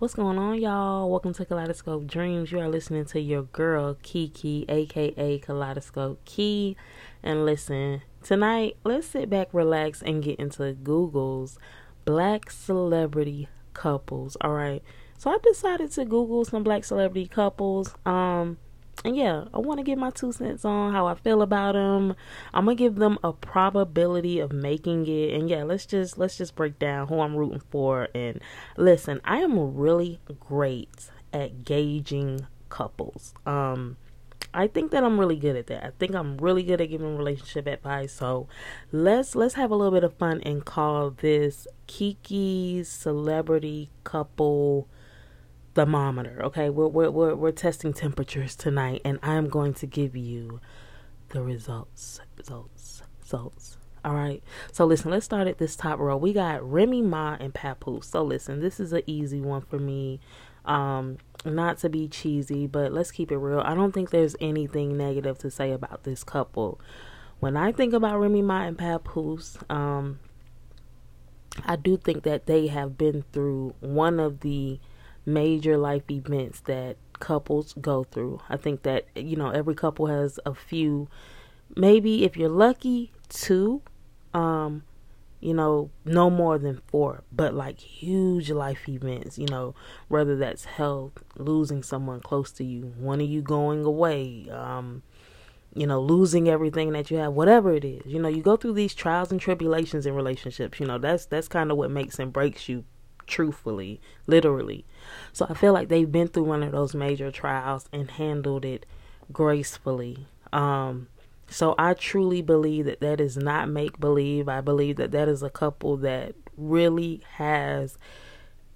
What's going on, y'all? Welcome to Kaleidoscope Dreams. You are listening to your girl, Kiki, aka Kaleidoscope Key. And listen, tonight, let's sit back, relax, and get into Google's black celebrity couples. All right. So I decided to Google some black celebrity couples. Um, and yeah, I want to give my two cents on how I feel about them. I'm gonna give them a probability of making it, and yeah, let's just let's just break down who I'm rooting for. And listen, I am really great at gauging couples. Um, I think that I'm really good at that. I think I'm really good at giving relationship advice. So let's let's have a little bit of fun and call this Kiki's celebrity couple thermometer. Okay, we're we're we're, we're testing temperatures tonight, and I'm going to give you the results, results, results. All right. So listen, let's start at this top row. We got Remy Ma and Papoose. So listen, this is an easy one for me. Um, not to be cheesy, but let's keep it real. I don't think there's anything negative to say about this couple. When I think about Remy Ma and Papoose, um, I do think that they have been through one of the major life events that couples go through. I think that, you know, every couple has a few, maybe if you're lucky, two, um, you know, no more than four, but like huge life events, you know, whether that's health, losing someone close to you, one of you going away, um, you know, losing everything that you have, whatever it is. You know, you go through these trials and tribulations in relationships. You know, that's that's kind of what makes and breaks you truthfully, literally. So I feel like they've been through one of those major trials and handled it gracefully. Um, so I truly believe that that is not make believe. I believe that that is a couple that really has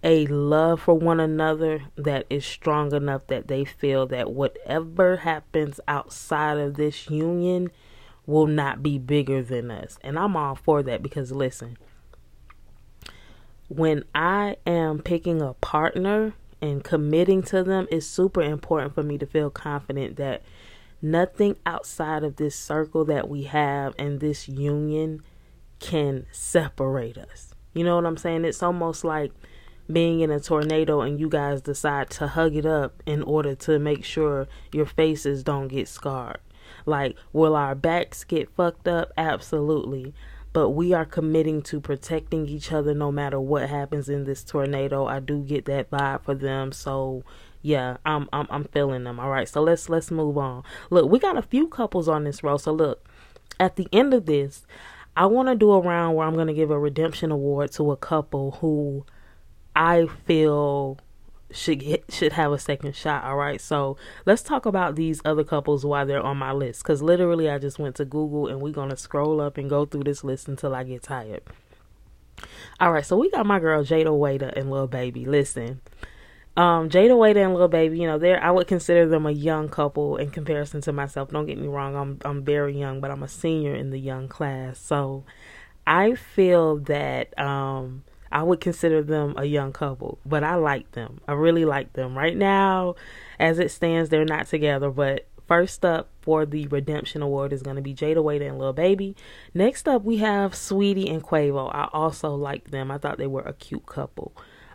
a love for one another that is strong enough that they feel that whatever happens outside of this union will not be bigger than us. And I'm all for that because listen, when I am picking a partner and committing to them, it's super important for me to feel confident that nothing outside of this circle that we have and this union can separate us. You know what I'm saying? It's almost like being in a tornado and you guys decide to hug it up in order to make sure your faces don't get scarred. Like, will our backs get fucked up? Absolutely but we are committing to protecting each other no matter what happens in this tornado. I do get that vibe for them, so yeah, I'm I'm I'm feeling them. All right, so let's let's move on. Look, we got a few couples on this row. So look, at the end of this, I want to do a round where I'm going to give a redemption award to a couple who I feel should get should have a second shot. All right, so let's talk about these other couples while they're on my list. Because literally, I just went to Google and we're gonna scroll up and go through this list until I get tired. All right, so we got my girl Jayda Wayda and Lil Baby. Listen, um, Jayda Wayda and Lil Baby, you know, they're I would consider them a young couple in comparison to myself. Don't get me wrong, I'm I'm very young, but I'm a senior in the young class, so I feel that um I would consider them a young couple, but I like them. I really like them. Right now, as it stands, they're not together, but first up for the Redemption Award is going to be Jayda Wayda and Lil Baby. Next up, we have Saweetie and Quavo. I also like them. I thought they were a cute couple.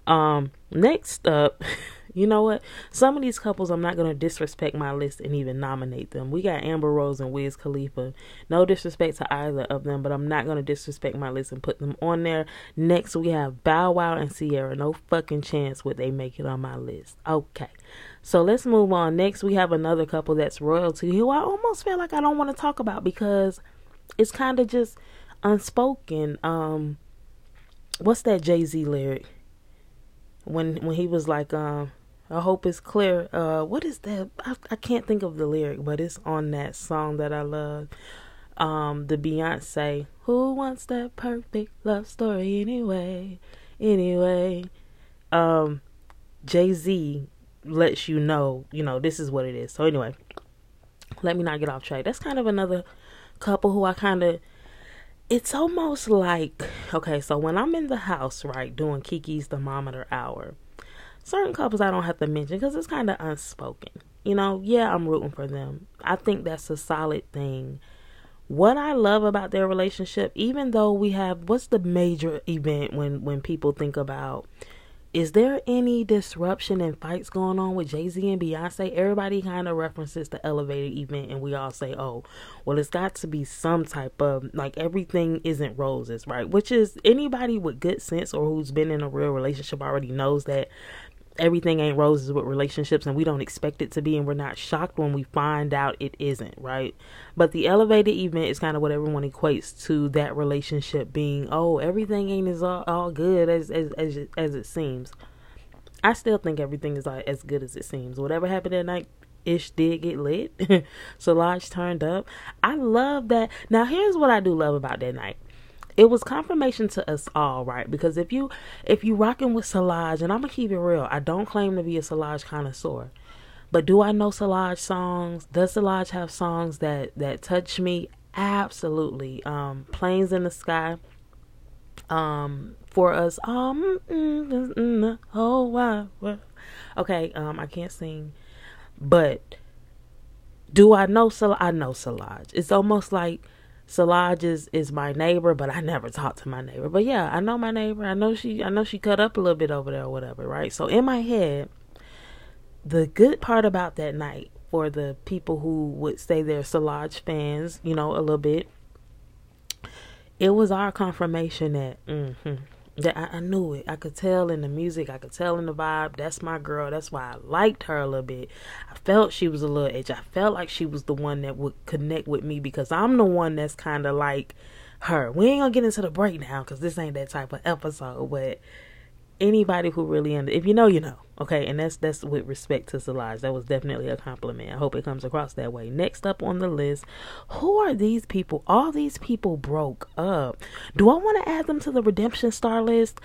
Um, next up, you know what? Some of these couples, I'm not going to disrespect my list and even nominate them. We got Amber Rose and Wiz Khalifa. No disrespect to either of them, but I'm not going to disrespect my list and put them on there. Next, we have Bow Wow and Ciara. No fucking chance would they make it on my list. Okay. So let's move on. Next, we have another couple that's royalty who I almost feel like I don't want to talk about because it's kind of just unspoken. Um, what's that Jay Z lyric? when when he was like, um, I hope it's clear. Uh, what is that? I, I can't think of the lyric, but it's on that song that I love. Um, the Beyonce, who wants that perfect love story anyway? Anyway, um, Jay Z lets you know, you know, this is what it is. So anyway, let me not get off track. That's kind of another couple who I kind of it's almost like okay, so when I'm in the house, right, doing Kiki's thermometer hour, certain couples I don't have to mention because it's kind of unspoken. You know, yeah, I'm rooting for them. I think that's a solid thing. What I love about their relationship, even though we have what's the major event when when people think about is there any disruption and fights going on with Jay Z and Beyonce? Everybody kind of references the elevated event, and we all say, oh, well, it's got to be some type of like everything isn't roses, right? Which is anybody with good sense or who's been in a real relationship already knows that everything ain't roses with relationships and we don't expect it to be and we're not shocked when we find out it isn't right? But the elevated event is kind of what everyone equates to that relationship being oh everything ain't as all, all good as, as as as it seems. I still think everything is like as good as it seems. Whatever happened that night ish did get lit. Solange turned up. I love that. Now here's what i do love about that night it was confirmation to us all, right? Because if you if you rocking with Solange, and I'm gonna keep it real, I don't claim to be a Solange connoisseur, but do I know Solange songs? Does Solange have songs that that touch me? Absolutely. Um, Cranes in the Sky. Um, for us, um, mm, mm, mm, oh wow, okay. Um, I can't sing, but do I know Sol? I know Solange. It's almost like Solange is, is my neighbor, but I never talk to my neighbor. But yeah, I know my neighbor. I know she I know she cut up a little bit over there or whatever, right? So in my head, the good part about that night for the people who would say they're Solange fans, you know, a little bit, it was our confirmation that mm-hmm, that I, I, knew it. I could tell in the music. I could tell in the vibe. That's my girl. That's why I liked her a little bit. I felt she was a little edge. I felt like she was the one that would connect with me because I'm the one that's kind of like her. We ain't gonna get into the breakdown because this ain't that type of episode. But anybody who really under if you know you know okay? And that's that's with respect to Solange that was definitely a compliment. I hope it comes across that way. Next up on the list who are these people? All these people broke up. Do I want to add them to the redemption star list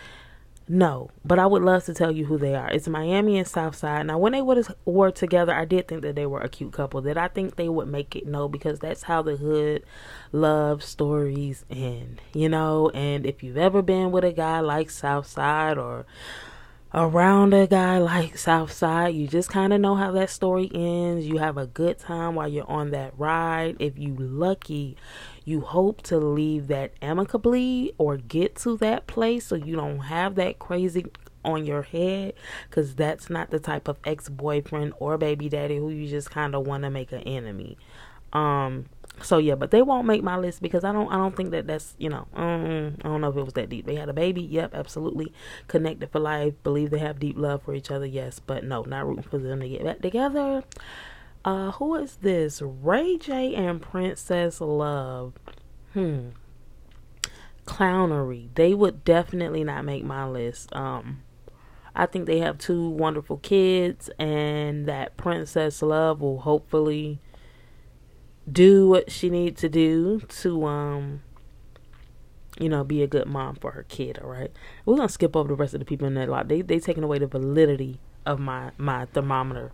no, but I would love to tell you who they are. It's Miami and Southside. Now, when they were together, I did think that they were a cute couple. That I think they would make it no, because that's how the hood love stories end, you know. And if you've ever been with a guy like Southside or around a guy like Southside, you just kind of know how that story ends. You have a good time while you're on that ride. If you lucky, you hope to leave that amicably or get to that place so you don't have that crazy on your head because that's not the type of ex-boyfriend or baby daddy who you just kind of want to make an enemy. Um so yeah but they won't make my list because i don't i don't think that that's you know um, i don't know if it was that deep. They had a baby yep absolutely. Connected for life believe they have deep love for each other yes but no not rooting for them to get back together uh, who is this? Ray J and Princess Love. Hmm. Clownery. They would definitely not make my list. Um, I think they have two wonderful kids, and that Princess Love will hopefully do what she needs to do to um you know be a good mom for her kid all right we're gonna skip over the rest of the people in that lot they they taking away the validity of my my thermometer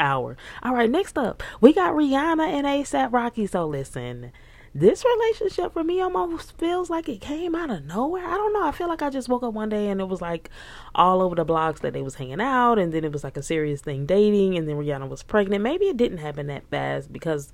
hour. All right, next up, we got Rihanna and ASAP Rocky. So listen, this relationship for me almost feels like it came out of nowhere. I don't know. I feel like I just woke up one day and it was like all over the blogs that they was hanging out, and then it was like a serious thing dating, and then Rihanna was pregnant. Maybe it didn't happen that fast because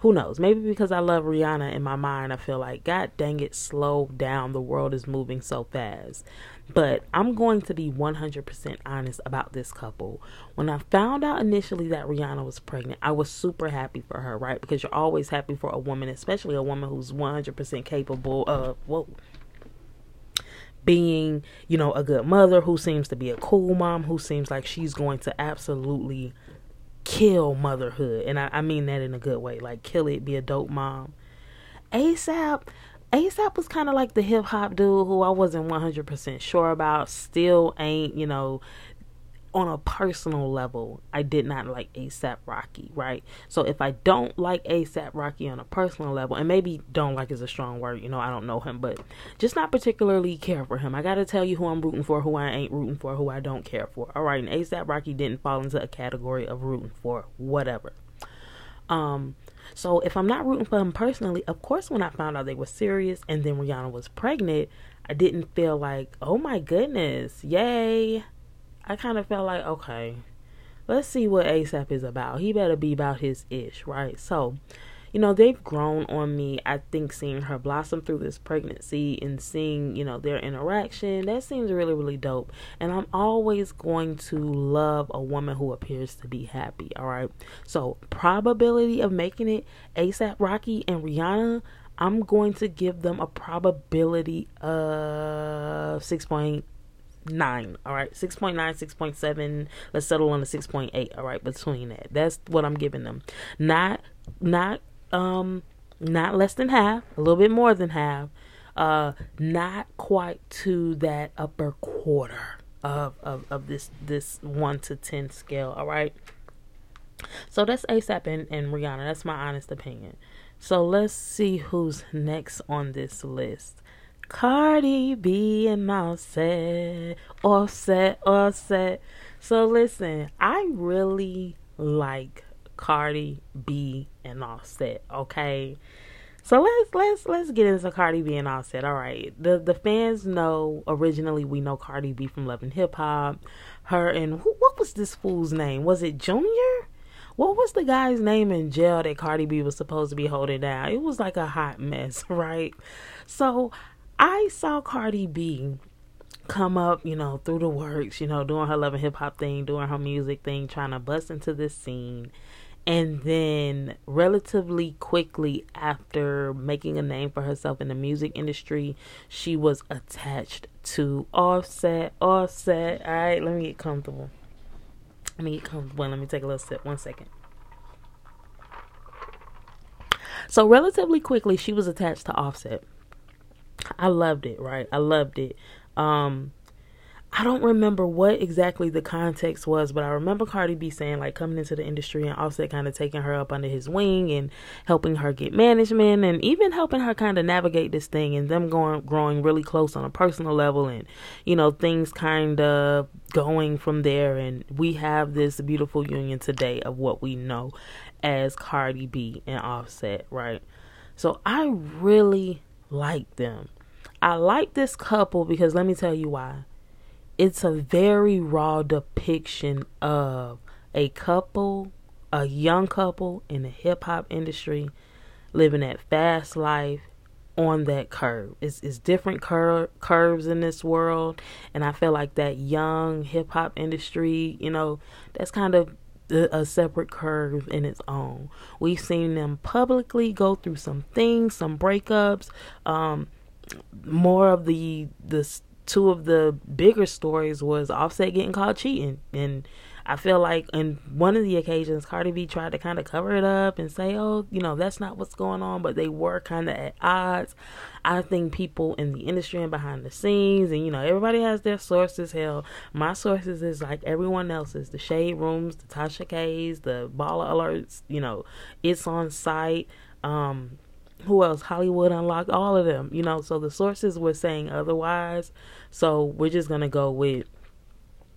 who knows? Maybe because I love Rihanna in my mind, I feel like, God dang it, slow down. The world is moving so fast. But I'm going to be 100% honest about this couple. When I found out initially that Rihanna was pregnant, I was super happy for her, right? Because you're always happy for a woman, especially a woman who's 100% capable of, whoa, being, you know, a good mother who seems to be a cool mom, who seems like she's going to absolutely kill motherhood. And I, I mean that in a good way. Like kill it, be a dope mom. ASAP ASAP was kind of like the hip hop dude who I wasn't 100% sure about. Still ain't, you know, on a personal level, I did not like ASAP Rocky, right? So if I don't like ASAP Rocky on a personal level, and maybe don't like is a strong word, you know, I don't know him, but just not particularly care for him. I gotta tell you who I'm rooting for, who I ain't rooting for, who I don't care for. All right, and ASAP Rocky didn't fall into a category of rooting for whatever. Um, so if I'm not rooting for him personally, of course, when I found out they were serious and then Rihanna was pregnant, I didn't feel like, oh my goodness, yay. I kind of felt like, okay, let's see what ASAP is about. He better be about his ish, right? So, you know, they've grown on me. I think seeing her blossom through this pregnancy and seeing, you know, their interaction, that seems really, really dope. And I'm always going to love a woman who appears to be happy. All right. So, probability of making it ASAP Rocky and Rihanna, I'm going to give them a probability of 6.9 all right 6.9 6.7 let's settle on a 6.8 all right between that that's what i'm giving them not not um not less than half a little bit more than half uh not quite to that upper quarter of of, of this this 1 to 10 scale all right so that's asap and, and rihanna that's my honest opinion so let's see who's next on this list. Cardi B and Offset, Offset, Offset. So listen, I really like Cardi B and Offset. Okay, so let's let's let's get into Cardi B and Offset. All right, the the fans know originally we know Cardi B from Love and Hip Hop. Her and who, what was this fool's name? Was it Junior? what was the guy's name in jail that Cardi B was supposed to be holding down? It was like a hot mess, right? So I saw Cardi B come up, you know, through the works, you know, doing her love and hip hop thing, doing her music thing, trying to bust into this scene. And then, relatively quickly after making a name for herself in the music industry, she was attached to Offset. Offset. All right, let me get comfortable. Let me get comfortable. Let me take a little sip. One second. So relatively quickly, she was attached to Offset. I loved it. Right, I loved it. Um, I don't remember what exactly the context was, but I remember Cardi B saying like coming into the industry and Offset kind of taking her up under his wing and helping her get management and even helping her kind of navigate this thing and them going growing really close on a personal level and you know things kind of going from there and we have this beautiful union today of what we know as Cardi B and Offset, right? So I really like them. I like this couple because let me tell you why it's a very raw depiction of a couple, a young couple in the hip hop industry living that fast life on that curve. It's, it's different cur- curves in this world, and I feel like that young hip hop industry, you know, that's kind of a separate curve in its own. We've seen them publicly go through some things, some breakups, um, more of the the two of the bigger stories was Offset getting caught cheating, and I feel like in one of the occasions, Cardi B tried to kind of cover it up and say, "Oh, you know, that's not what's going on," but they were kind of at odds. I think people in the industry and behind the scenes, and you know, everybody has their sources. Hell, my sources is like everyone else's: the shade rooms, the Tasha K's, the baller alerts. You know, it's on site. Um, who else? Hollywood Unlocked, all of them, you know. So the sources were saying otherwise. So we're just gonna go with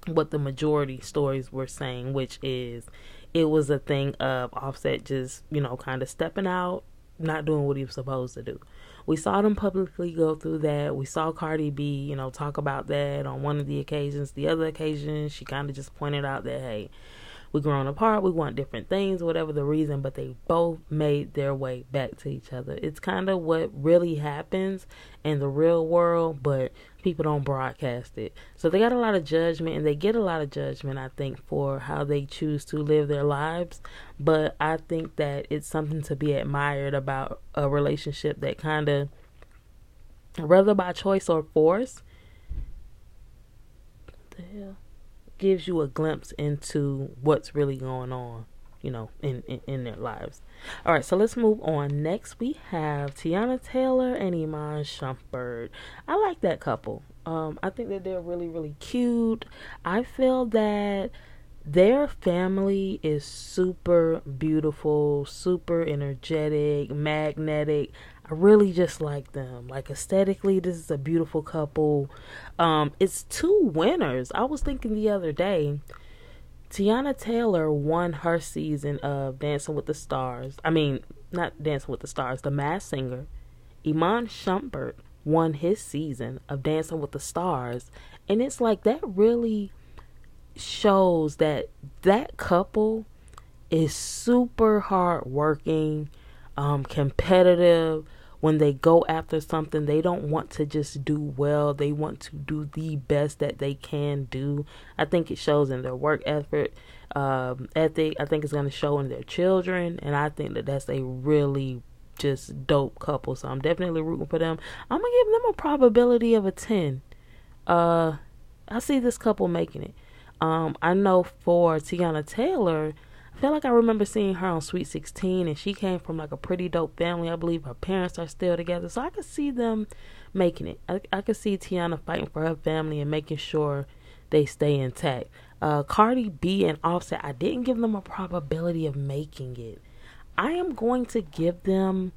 what the majority stories were saying, which is it was a thing of Offset just, you know, kind of stepping out, not doing what he was supposed to do. We saw them publicly go through that. We saw Cardi B, you know, talk about that on one of the occasions. The other occasion, she kind of just pointed out that, hey, we grown apart, we want different things, whatever the reason, but they both made their way back to each other. It's kind of what really happens in the real world, but people don't broadcast it. So they got a lot of judgment and they get a lot of judgment, I think, for how they choose to live their lives. But I think that it's something to be admired about a relationship that kind of, whether by choice or force, the hell? Gives you a glimpse into what's really going on, you know, in, in, in their lives. All right, so let's move on. Next, we have Teyana Taylor and Iman Shumpert. I like that couple. Um, I think that they're really, really cute. I feel that their family is super beautiful, super energetic, magnetic. Really just like them. Like aesthetically, this is a beautiful couple. Um, it's two winners. I was thinking the other day, Teyana Taylor won her season of Dancing with the Stars. I mean, not Dancing with the Stars, The Masked Singer. Iman Shumpert won his season of Dancing with the Stars, and it's like that really shows that that couple is super hard working um, competitive. When they go after something, they don't want to just do well. They want to do the best that they can do. I think it shows in their work effort, um, ethic. I think it's going to show in their children, and I think that that's a really just dope couple. So I'm definitely rooting for them. I'm gonna give them a probability of a ten. Uh, I see this couple making it. Um, I know for Teyana Taylor, I feel like I remember seeing her on Sweet 16, and she came from like a pretty dope family. I believe her parents are still together, so I could see them making it. I, I could see Teyana fighting for her family and making sure they stay intact. Uh, Cardi B and Offset, I didn't give them a probability of making it. I am going to give them.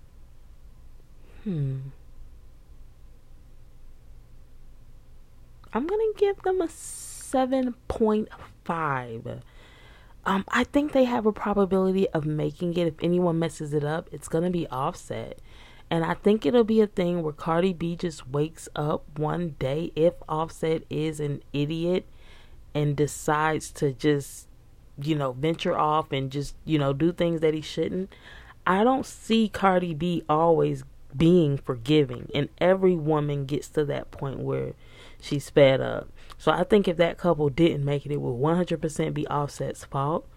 Hmm. I'm going to give them a 7.5. Um, I think they have a probability of making it. If anyone messes it up, it's to be offset. And I think it'll be a thing where Cardi B just wakes up one day if Offset is an idiot and decides to just, you know, venture off and just, you know, do things that he shouldn't. I don't see Cardi B always being forgiving. And every woman gets to that point where she's fed up. So I think if that couple didn't make it, it would 100% be Offset's fault.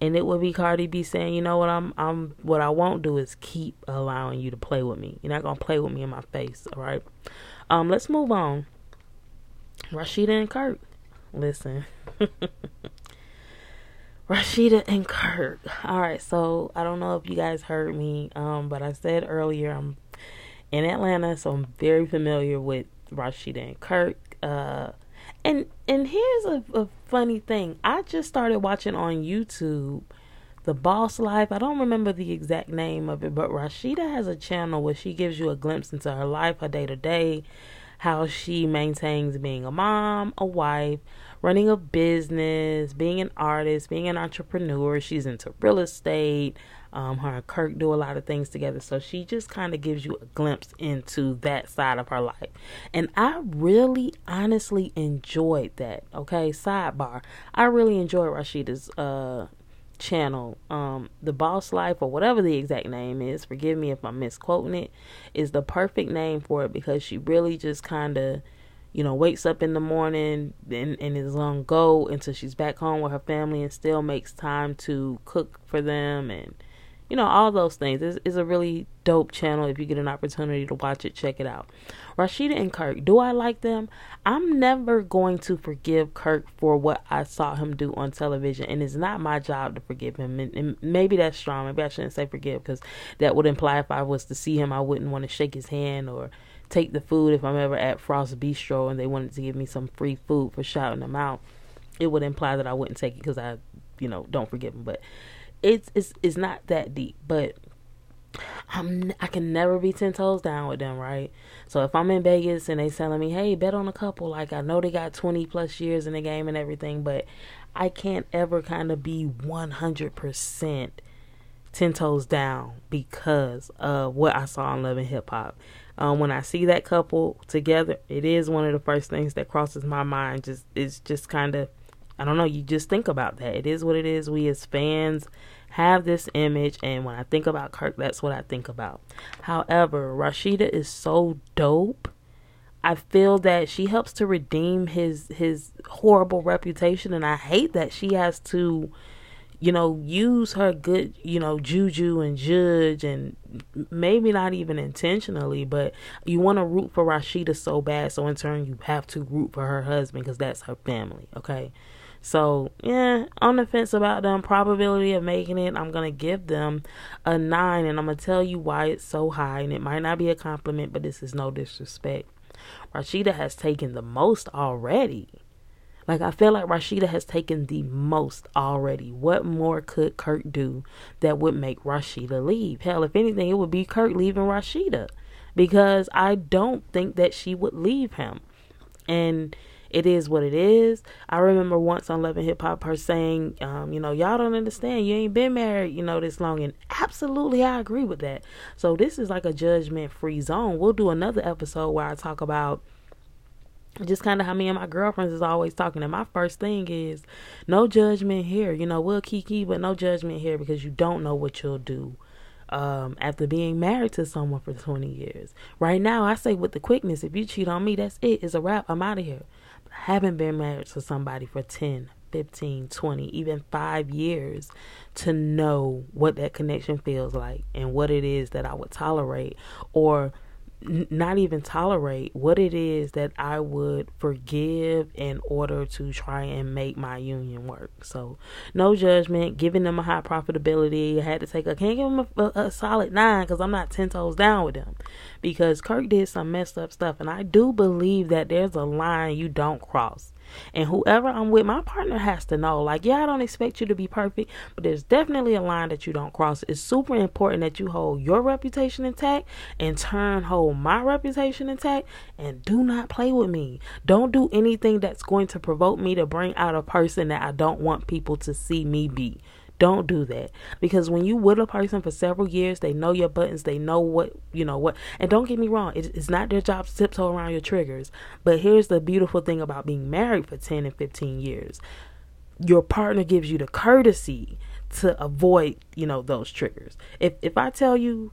And it would be Cardi B saying, you know what, I'm, I'm, what I won't do is keep allowing you to play with me. You're not gonna play with me in my face, all right? Um, let's move on. Rasheeda and Kirk, listen. Rasheeda and Kirk. All right, so I don't know if you guys heard me, um, but I said earlier I'm in Atlanta, so I'm very familiar with Rasheeda and Kirk. Uh, and and here's a, a funny thing. I just started watching on YouTube the Boss Life. I don't remember the exact name of it, but Rasheeda has a channel where she gives you a glimpse into her life, her day to day, how she maintains being a mom, a wife, running a business, being an artist, being an entrepreneur. She's into real estate, um, her and Kirk do a lot of things together. So she just kind of gives you a glimpse into that side of her life. And I really honestly enjoyed that. Okay, sidebar. I really enjoyed Rasheeda's uh channel. Um The Boss Life or whatever the exact name is, forgive me if I'm misquoting it, is the perfect name for it because she really just kind of you know, wakes up in the morning and, and is on go until she's back home with her family and still makes time to cook for them and you know, all those things. It's, a really dope channel. If you get an opportunity to watch it, check it out. Rasheeda and Kirk, do I like them? I'm never going to forgive Kirk for what I saw him do on television, and it's not my job to forgive him. And, and maybe that's strong. Maybe I shouldn't say forgive because that would imply if I was to see him, I wouldn't want to shake his hand or take the food if I'm ever at Frost Bistro and they wanted to give me some free food for shouting them out. It would imply that I wouldn't take it because I, you know, don't forgive him. But it's it's it's not that deep, but I'm I can never be ten toes down with them, right? So if I'm in Vegas and they telling me, "Hey, bet on a couple," like I know they got twenty plus years in the game and everything, but I can't ever kind of be one hundred percent ten toes down because of what I saw on Love and Hip Hop. Um, when I see that couple together, it is one of the first things that crosses my mind. Just it's just kind of I don't know, you just think about that. It is what it is. We as fans have this image, and when I think about Kirk, that's what I think about. However, Rasheeda is so dope. I feel that she helps to redeem his his horrible reputation, and I hate that she has to, you know, use her good, you know, juju and judge, and maybe not even intentionally, but you want to root for Rasheeda so bad, so in turn you have to root for her husband because that's her family. Okay, so, yeah, on the fence about them. Probability of making it, I'm going to give them a 9, and I'm going to tell you why it's so high. And it might not be a compliment, but this is no disrespect. Rasheeda has taken the most already. Like, I feel like Rasheeda has taken the most already. What more could Kirk do that would make Rasheeda leave? Hell, if anything, it would be Kirk leaving Rasheeda because I don't think that she would leave him. And it is what it is. I remember once on Love and Hip Hop her saying, um, you know, y'all don't understand. You ain't been married, you know, this long. And absolutely, I agree with that. So this is like a judgment free zone. We'll do another episode where I talk about just kind of how me and my girlfriends is always talking. And my first thing is no judgment here. You know, we'll kiki, but no judgment here because you don't know what you'll do um, after being married to someone for 20 years. Right now, I say with the quickness, if you cheat on me, that's it. It's a wrap. I'm out of here. Haven't been married to somebody for 10, 15, 20, even five years to know what that connection feels like and what it is that I would tolerate or not even tolerate what it is that I would forgive in order to try and make my union work. So, no judgment, giving them a high profitability. I had to take, I can't give them a, a, a solid nine because I'm not 10 toes down with them. Because Kirk did some messed up stuff. And I do believe that there's a line you don't cross. And whoever I'm with, my partner has to know. Like, yeah, I don't expect you to be perfect, but there's definitely a line that you don't cross. It's super important that you hold your reputation intact and turn hold my reputation intact and do not play with me. Don't do anything that's going to provoke me to bring out a person that I don't want people to see me be. Don't do that because when you with a person for several years, they know your buttons, they know what you know what. And don't get me wrong, it's not their job to tiptoe around your triggers. But here's the beautiful thing about being married for ten and fifteen years: your partner gives you the courtesy to avoid you know those triggers. If if I tell you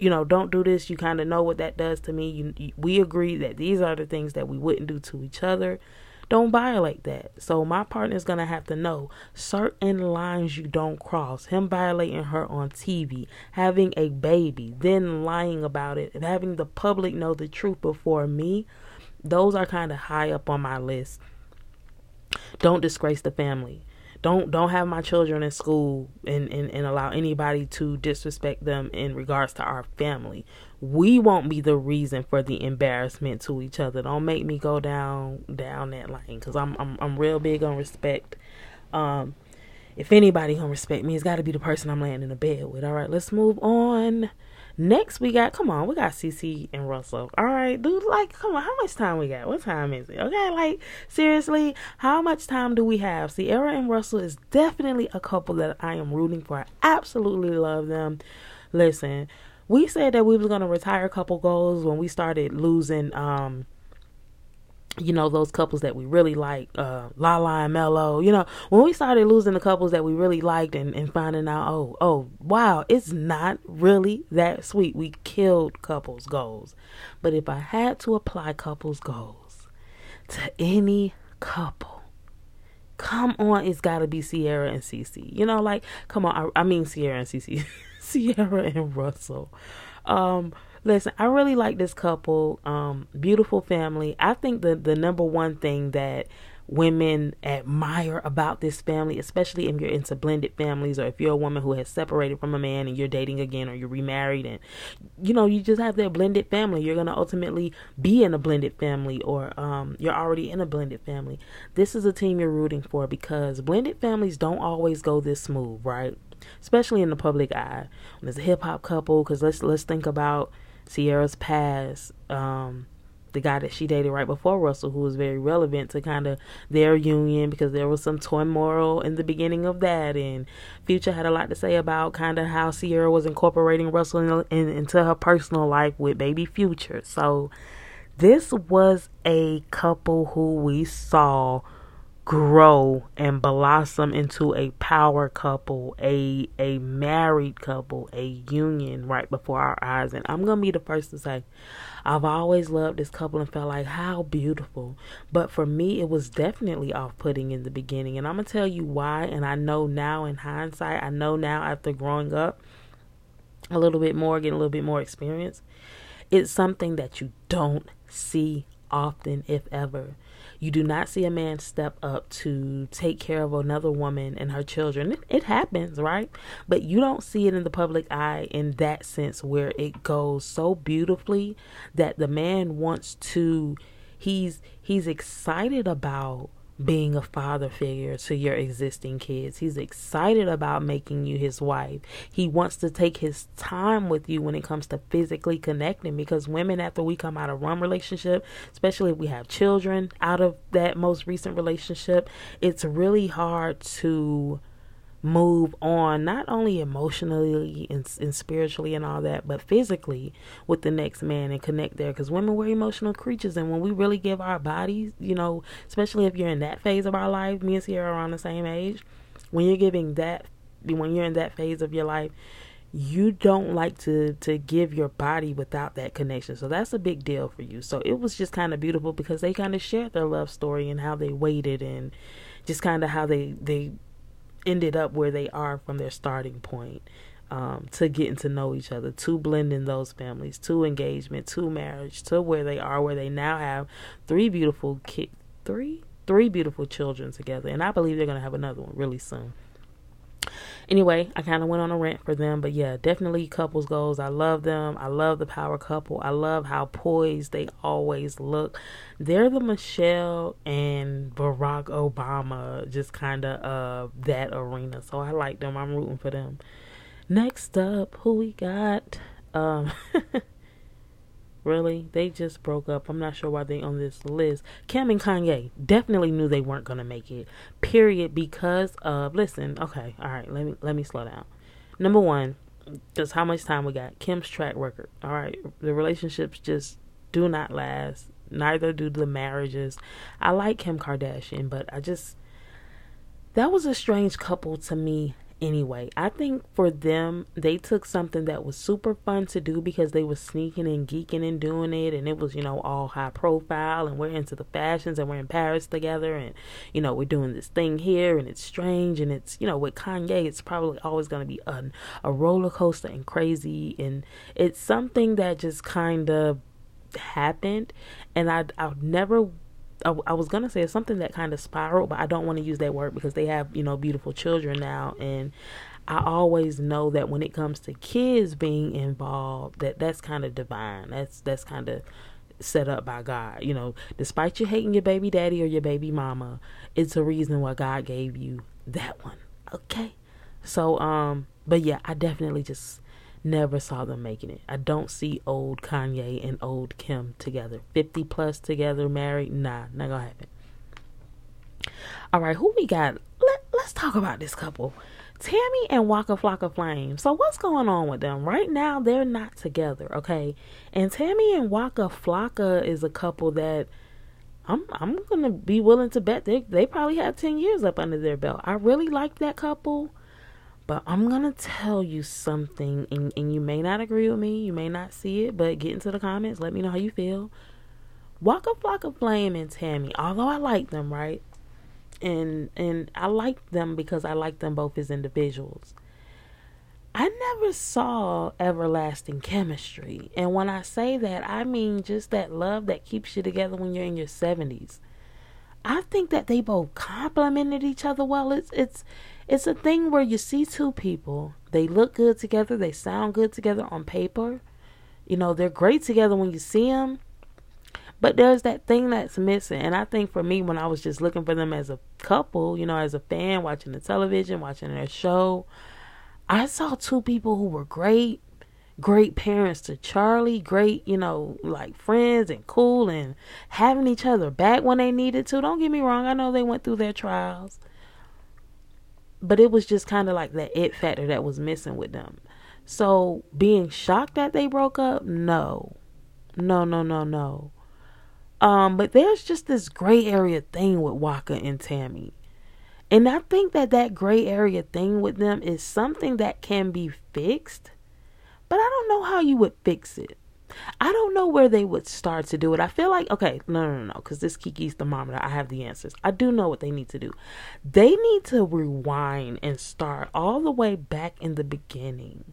you know, don't do this. You kind of know what that does to me. You, you, we agree that these are the things that we wouldn't do to each other. Don't violate that. So my partner's gonna have to know certain lines you don't cross. Him violating her on TV, having a baby, then lying about it, and having the public know the truth before me. Those are kind of high up on my list. Don't disgrace the family don't don't have my children in school and, and, and allow anybody to disrespect them in regards to our family. We won't be the reason for the embarrassment to each other. Don't make me go down down that lane because I'm I'm I'm real big on respect. Um, if anybody gonna respect me, it's got to be the person I'm laying in the bed with. All right, let's move on. Next, we got, come on, we got CC and Russell. All right, dude, like, come on, how much time we got? What time is it? Okay, like, seriously, how much time do we have? Ciara and Russell is definitely a couple that I am rooting for. I absolutely love them. Listen, we said that we was going to retire a couple goals when we started losing, um, you know those couples that we really like uh lala and Melo you know when we started losing the couples that we really liked and, and finding out oh oh wow it's not really that sweet. We killed couples goals. But if i had to apply couples goals to any couple come on it's got to be Ciara and cc you know like come on i, I mean Ciara and cc Ciara and russell um Listen, I really like this couple. Um, beautiful family. I think the the number one thing that women admire about this family, especially if you're into blended families or if you're a woman who has separated from a man and you're dating again or you're remarried and you know, you just have that blended family. You're gonna ultimately be in a blended family or um, you're already in a blended family. This is a team you're rooting for because blended families don't always go this smooth, right? Especially in the public eye. When there's a hip hop couple, because let's let's think about Ciara's past, um, the guy that she dated right before Russell, who was very relevant to kind of their union because there was some turmoil in the beginning of that. And Future had a lot to say about kind of how Ciara was incorporating Russell in, in, into her personal life with baby Future. So this was a couple who we saw grow and blossom into a power couple, a a married couple, a union right before our eyes. And I'm gonna be the first to say, I've always loved this couple and felt like how beautiful. But for me, it was definitely off putting in the beginning. And I'm gonna tell you why. And I know now in hindsight, I know now after growing up a little bit more, getting a little bit more experience. It's something that you don't see often, if ever. You do not see a man step up to take care of another woman and her children. It, happens, right? But you don't see it in the public eye in that sense where it goes so beautifully that the man wants to he's he's excited about being a father figure to your existing kids. He's excited about making you his wife. He wants to take his time with you when it comes to physically connecting because women, after we come out of one relationship, especially if we have children out of that most recent relationship, it's really hard to move on not only emotionally and, and, spiritually and all that but physically with the next man and connect there because women were emotional creatures and when we really give our bodies you know especially if you're in that phase of our life me and ciara are on the same age when you're giving that when you're in that phase of your life you don't like to to give your body without that connection. So that's a big deal for you. So it was just kind of beautiful because they kind of shared their love story and how they waited and just kind of how they they ended up where they are from their starting point. Um, to getting to know each other, to blending those families, to engagement, to marriage, to where they are, where they now have three beautiful kids, three, three beautiful children together, and I believe they're gonna have another one really soon. Anyway, I kind of went on a rant for them, but yeah, definitely couples goals. I love them. I love the power couple. I love how poised they always look. They're the Michelle and Barack Obama, just kind of uh that arena. So I like them. I'm rooting for them. Next up, who we got? Um Really? They just broke up. I'm not sure why they on this list. Kim and Kanye definitely knew they weren't gonna make it. Period. Because of listen, okay, all right, let me let me slow down. Number one, just how much time we got. Kim's track record. All right. The relationships just do not last. Neither do the marriages. I like Kim Kardashian, but I just that was a strange couple to me anyway. I think for them, they took something that was super fun to do because they were sneaking and geeking and doing it, and it was, you know, all high profile, and we're into the fashions, and we're in Paris together, and, you know, we're doing this thing here, and it's strange, and it's, you know, with Kanye, it's probably always going to be a, a roller coaster and crazy, and it's something that just kind of happened, and I, I've never I, I was gonna say something that kind of spiraled, but I don't want to use that word because they have you know beautiful children now, and I always know that when it comes to kids being involved, that that's kind of divine. That's that's kind of set up by God. You know, despite you hating your baby daddy or your baby mama, it's a reason why God gave you that one. Okay, so um, but yeah, I definitely just never saw them making it. I don't see old Kanye and old Kim together. 50 plus together, married. Nah, not gonna happen. All right, who we got? Let, let's talk about this couple. Tammy and Waka Flocka Flame. So what's going on with them? Right now they're not together, okay? And Tammy and Waka Flocka is a couple that I'm I'm gonna be willing to bet they they probably have ten years up under their belt. I really like that couple. But I'm going to tell you something, and, and you may not agree with me, you may not see it, but get into the comments, let me know how you feel. Waka Flocka Flame and Tammy, although I like them, right? And and I like them because I like them both as individuals. I never saw everlasting chemistry. And when I say that, I mean just that love that keeps you together when you're in your 70s. I think that they both complemented each other well. It's it's it's a thing where you see two people, they look good together, they sound good together on paper. You know, they're great together when you see them. But there's that thing that's missing. And I think for me, when I was just looking for them as a couple, you know, as a fan, watching the television, watching their show, I saw two people who were great, great parents to Charlie, great, you know, like friends and cool and having each other back when they needed to. Don't get me wrong, I know they went through their trials but it was just kind of like that it factor that was missing with them. So being shocked that they broke up, no, no, no, no, no. Um, but there's just this gray area thing with Waka and Tammy. And I think that that gray area thing with them is something that can be fixed, but I don't know how you would fix it. I don't know where they would start to do it. I feel like, okay, no, no, no, because this Kiki's thermometer, I have the answers. I do know what they need to do. They need to rewind and start all the way back in the beginning.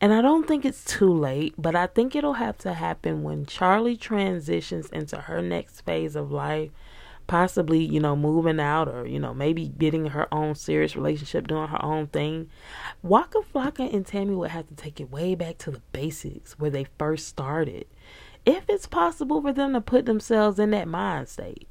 And I don't think it's too late, but I think it'll have to happen when Charlie transitions into her next phase of life possibly, you know, moving out or, you know, maybe getting her own serious relationship, doing her own thing. Waka Flocka and Tammy would have to take it way back to the basics where they first started. If it's possible for them to put themselves in that mind state.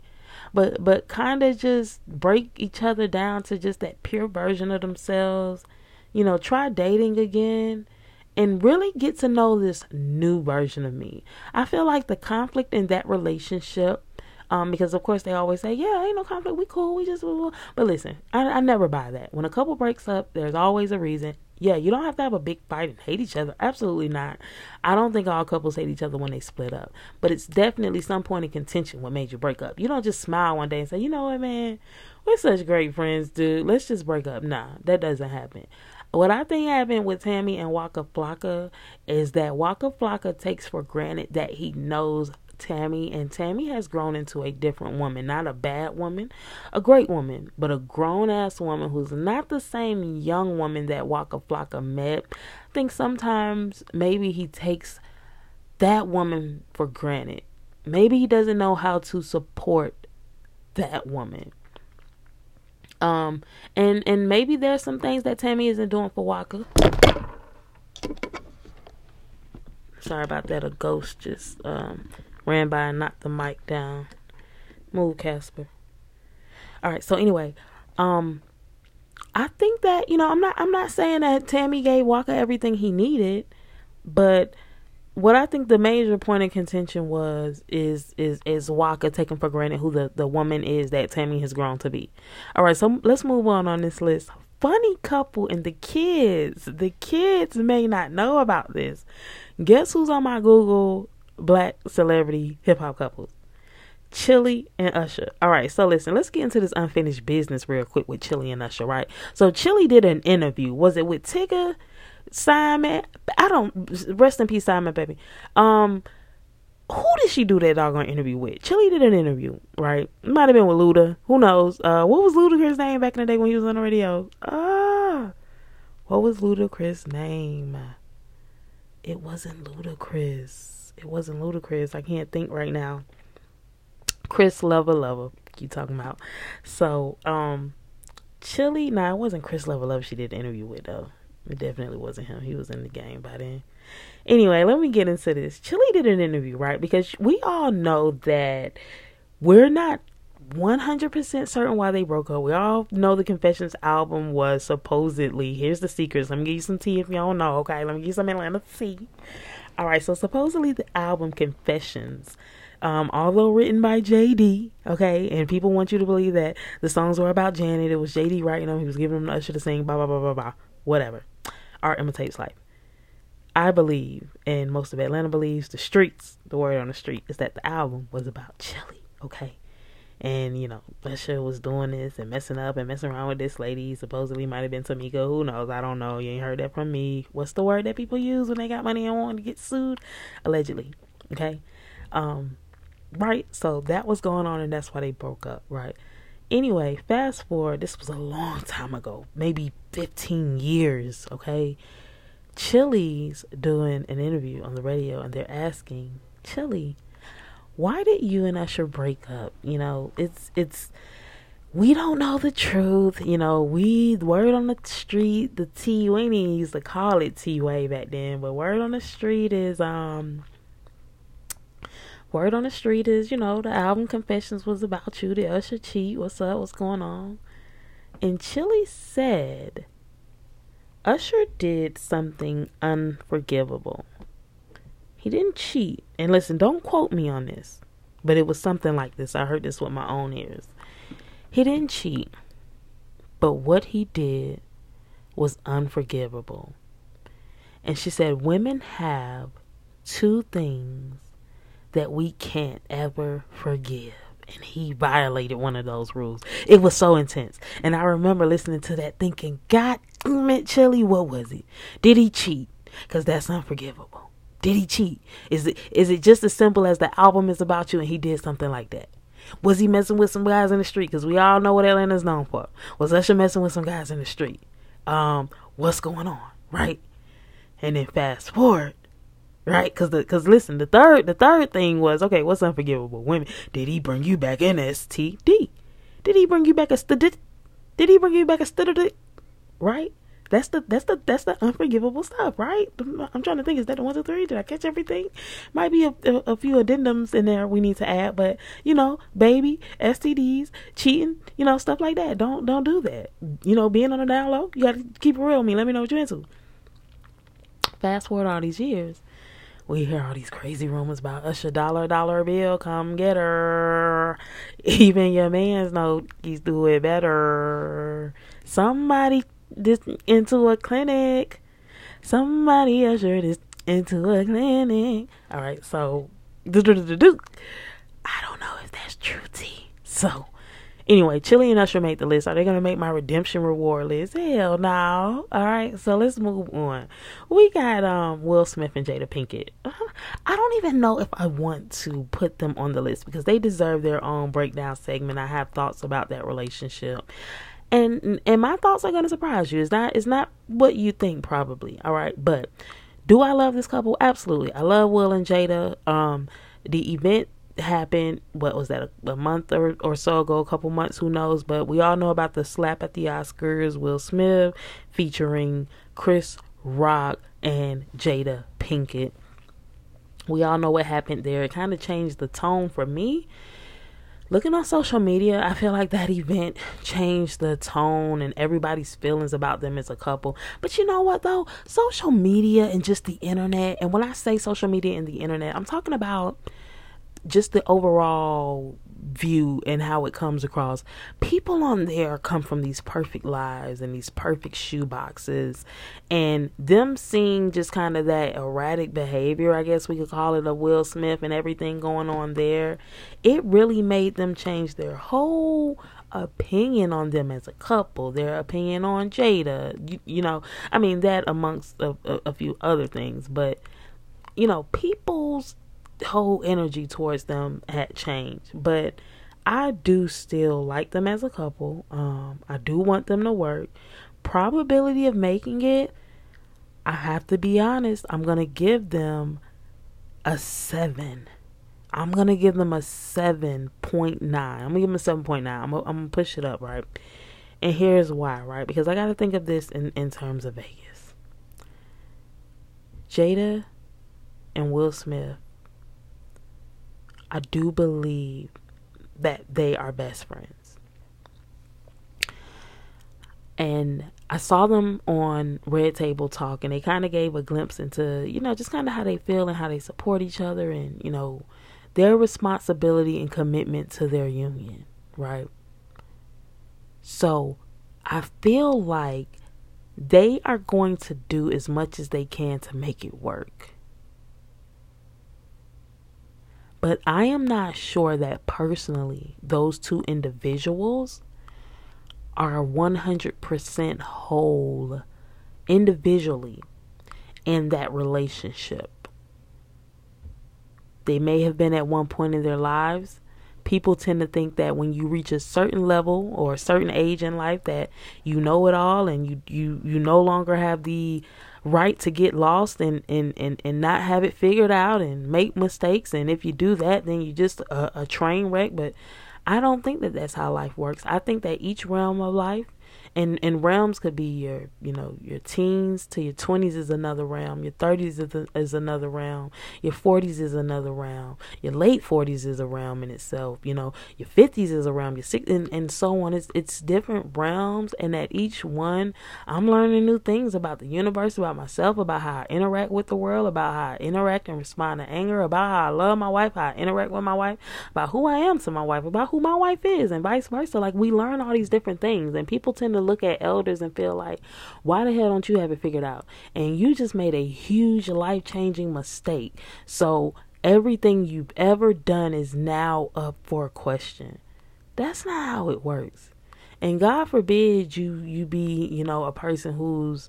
But but kind of just break each other down to just that pure version of themselves. You know, try dating again and really get to know this new version of me. I feel like the conflict in that relationship um, because of course they always say, yeah, ain't no conflict, we cool, we just. But listen, I, I never buy that. When a couple breaks up, there's always a reason. Yeah, you don't have to have a big fight and hate each other. Absolutely not. I don't think all couples hate each other when they split up. But it's definitely some point of contention what made you break up. You don't just smile one day and say, you know what, man, we're such great friends, dude. Let's just break up. Nah, that doesn't happen. What I think happened with Tammy and Waka Flocka is that Waka Flocka takes for granted that he knows Tammy, and Tammy has grown into a different woman. Not a bad woman, a great woman, but a grown ass woman who's not the same young woman that Waka Flocka met. I think sometimes maybe he takes that woman for granted. Maybe he doesn't know how to support that woman. Um, and and maybe there's some things that Tammy isn't doing for Waka. Sorry about that. A ghost just um ran by and knocked the mic down. Move, Casper. All right. So anyway, um, I think that you know I'm not I'm not saying that Tammy gave Walker everything he needed, but what I think the major point of contention was is is is Walker taking for granted who the the woman is that Tammy has grown to be. All right, so let's move on on this list. Funny couple and the kids. The kids may not know about this. Guess who's on my Google black celebrity hip hop couples. Chilli and Usher. All right, so listen, let's get into this unfinished business real quick with Chilli and Usher, right? So Chilli did an interview. Was it with Tigger, Simon? I don't rest in peace, Simon, baby. Um, who did she do that doggone interview with? Chilli did an interview, right? Might have been with Luda. Who knows? Uh, what was Ludacris' name back in the day when he was on the radio? Ah, what was Ludacris' name? It wasn't Ludacris it wasn't Ludacris. I can't think right now. Chris Lova Lova, you talking about. So, um, Chilli, nah, it wasn't Chris Lova Lova she did the interview with though. It definitely wasn't him. He was in the game by then. Anyway, let me get into this. Chilli did an interview, right? Because we all know that we're not 100% certain why they broke up. We all know the Confessions album was supposedly, here's the secrets. Let me give you some tea if don't know, okay? Let me give you some Atlanta tea. All right, so supposedly the album Confessions, um, although written by JD, okay, and people want you to believe that the songs were about Janet, it was JD writing them, he was giving them to Usher to sing, blah, blah, blah, blah, blah, whatever. Art imitates life. I believe, and most of Atlanta believes, the streets, the word on the street, is that the album was about Chilli, okay? And, you know, Usher was doing this and messing up and messing around with this lady. Supposedly might have been Tamika. Who knows? I don't know. You ain't heard that from me. What's the word that people use when they got money and want to get sued? Allegedly. Okay. Um, right? So that was going on and that's why they broke up, right? Anyway, fast forward, this was a long time ago, maybe 15 years, okay? Chilli's doing an interview on the radio and they're asking, Chilli, why did you and Usher break up? You know, it's it's we don't know the truth. You know, we word on the street, the T we didn't used to call it T way back then, but word on the street is um word on the street is, you know, the album Confessions was about you, the Usher cheat, what's up, what's going on? And Chilli said Usher did something unforgivable. He didn't cheat. And listen, don't quote me on this, but it was something like this. I heard this with my own ears. He didn't cheat, but what he did was unforgivable. And she said, Women have two things that we can't ever forgive. And he violated one of those rules. It was so intense. And I remember listening to that thinking, God damn it, Chilli, what was it? Did he cheat? Because that's unforgivable. Did he cheat? Is it is it just as simple as the album is about you and he did something like that? Was he messing with some guys in the street? Because we all know what Atlanta's known for. Was Usher messing with some guys in the street? Um, what's going on, right? And then fast forward, right? Because because listen, the third the third thing was okay. What's unforgivable? Women. Did he bring you back an STD? Did he bring you back a st- did, did he bring you back a STD? Right? That's the that's the that's the unforgivable stuff, right? I'm trying to think. Is that the one, two, three? Did I catch everything? Might be a, a, a few addendums in there we need to add, but you know, baby, STDs, cheating, you know, stuff like that. Don't don't do that. You know, being on the down low, you got to keep it real with me. Let me know what you're into. Fast forward all these years, we hear all these crazy rumors about Usher dollar dollar bill, come get her. Even your man's know he's doing better. Somebody this into a clinic. Somebody ushered this into a clinic. All right, so do do do. I don't know if that's true, T. So Anyway, Chilli and Usher made the list. Are they to make my redemption reward list? Hell no. All right, so let's move on. We got um Will Smith and Jada Pinkett. Uh-huh. I don't even know if I want to put them on the list because they deserve their own breakdown segment. I have thoughts about that relationship. And and my thoughts are going to surprise you. It's not it's not what you think probably. All right, but do I love this couple? Absolutely. I love Will and Jada. Um the event happened what was that a, a, month or, or so ago a couple months who knows but we all know about the slap at the oscars will smith featuring chris rock and jada pinkett we all know what happened there it kind of changed the tone for me looking on social media. I feel like that event changed the tone and everybody's feelings about them as a couple. But you know what though? Social media and just the internet and when i say social media and the internet i'm talking about just the overall view and how it comes across. People on there come from these perfect lives and these perfect shoe boxes, and them seeing just kind of that erratic behavior, I guess we could call it, of Will Smith and everything going on there, it really made them change their whole opinion on them as a couple, their opinion on Jada, you, you know, I mean, that amongst a, a, a few other things, but you know, people's whole energy towards them had changed. But I do still like them as a couple. Um, I do want them to work. Probability of making it, I have to be honest, I'm going to give them a 7. I'm going to give them a 7.9. I'm going to give them a 7.9. I'm going to push it up, right? And here's why, right? Because I got to think of this in, in terms of Vegas. Jada and Will Smith I do believe that they are best friends. And I saw them on Red Table Talk, and they kind of gave a glimpse into, you know, just kind of how they feel and how they support each other and, you know, their responsibility and commitment to their union, right? So I feel like they are going to do as much as they can to make it work. But I am not sure that personally those two individuals are 100% whole individually in that relationship. They may have been at one point in their lives. People tend to think that when you reach a certain level or a certain age in life that you know it all and you you you no longer have the right to get lost and, and, and, and not have it figured out and make mistakes. And if you do that, then you just a, a train wreck. But I don't think that that's how life works. I think that each realm of life and and realms could be your you know your teens to your 20s is another realm your 30s is, a, is another realm your 40s is another realm your late 40s is a realm in itself you know your 50s is a realm your six and, and so on. It's it's different realms and at each one i'm learning new things about the universe about myself about how i interact with the world about how i interact and respond to anger about how i love my wife how i interact with my wife about who i am to my wife about who my wife is and vice versa. Like we learn all these different things and people tend to look at elders and feel like, why the hell don't you have it figured out? And you just made a huge life changing mistake. So everything you've ever done is now up for question. That's not how it works. And God forbid you you be, you know, a person who's,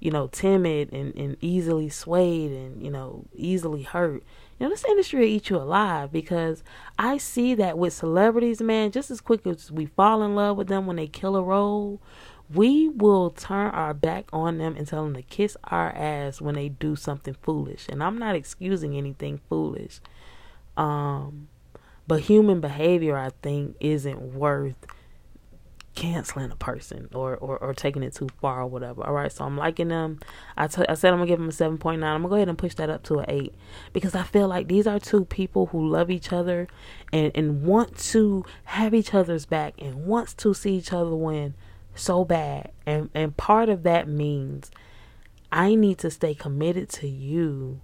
you know, timid and, and easily swayed and, you know, easily hurt. Know, this industry will eat you alive because I see that with celebrities, man, just as quick as we fall in love with them when they kill a role, we will turn our back on them and tell them to kiss our ass when they do something foolish. And I'm not excusing anything foolish. Um, but human behavior, I think, isn't worth canceling a person or, or, or taking it too far or whatever. All right, so I'm liking them. I, t- I said I'm gonna give them a 7.9. I'm gonna go ahead and push that up to an 8 because I feel like these are two people who love each other and, and want to have each other's back and wants to see each other win so bad. And, and part of that means I need to stay committed to you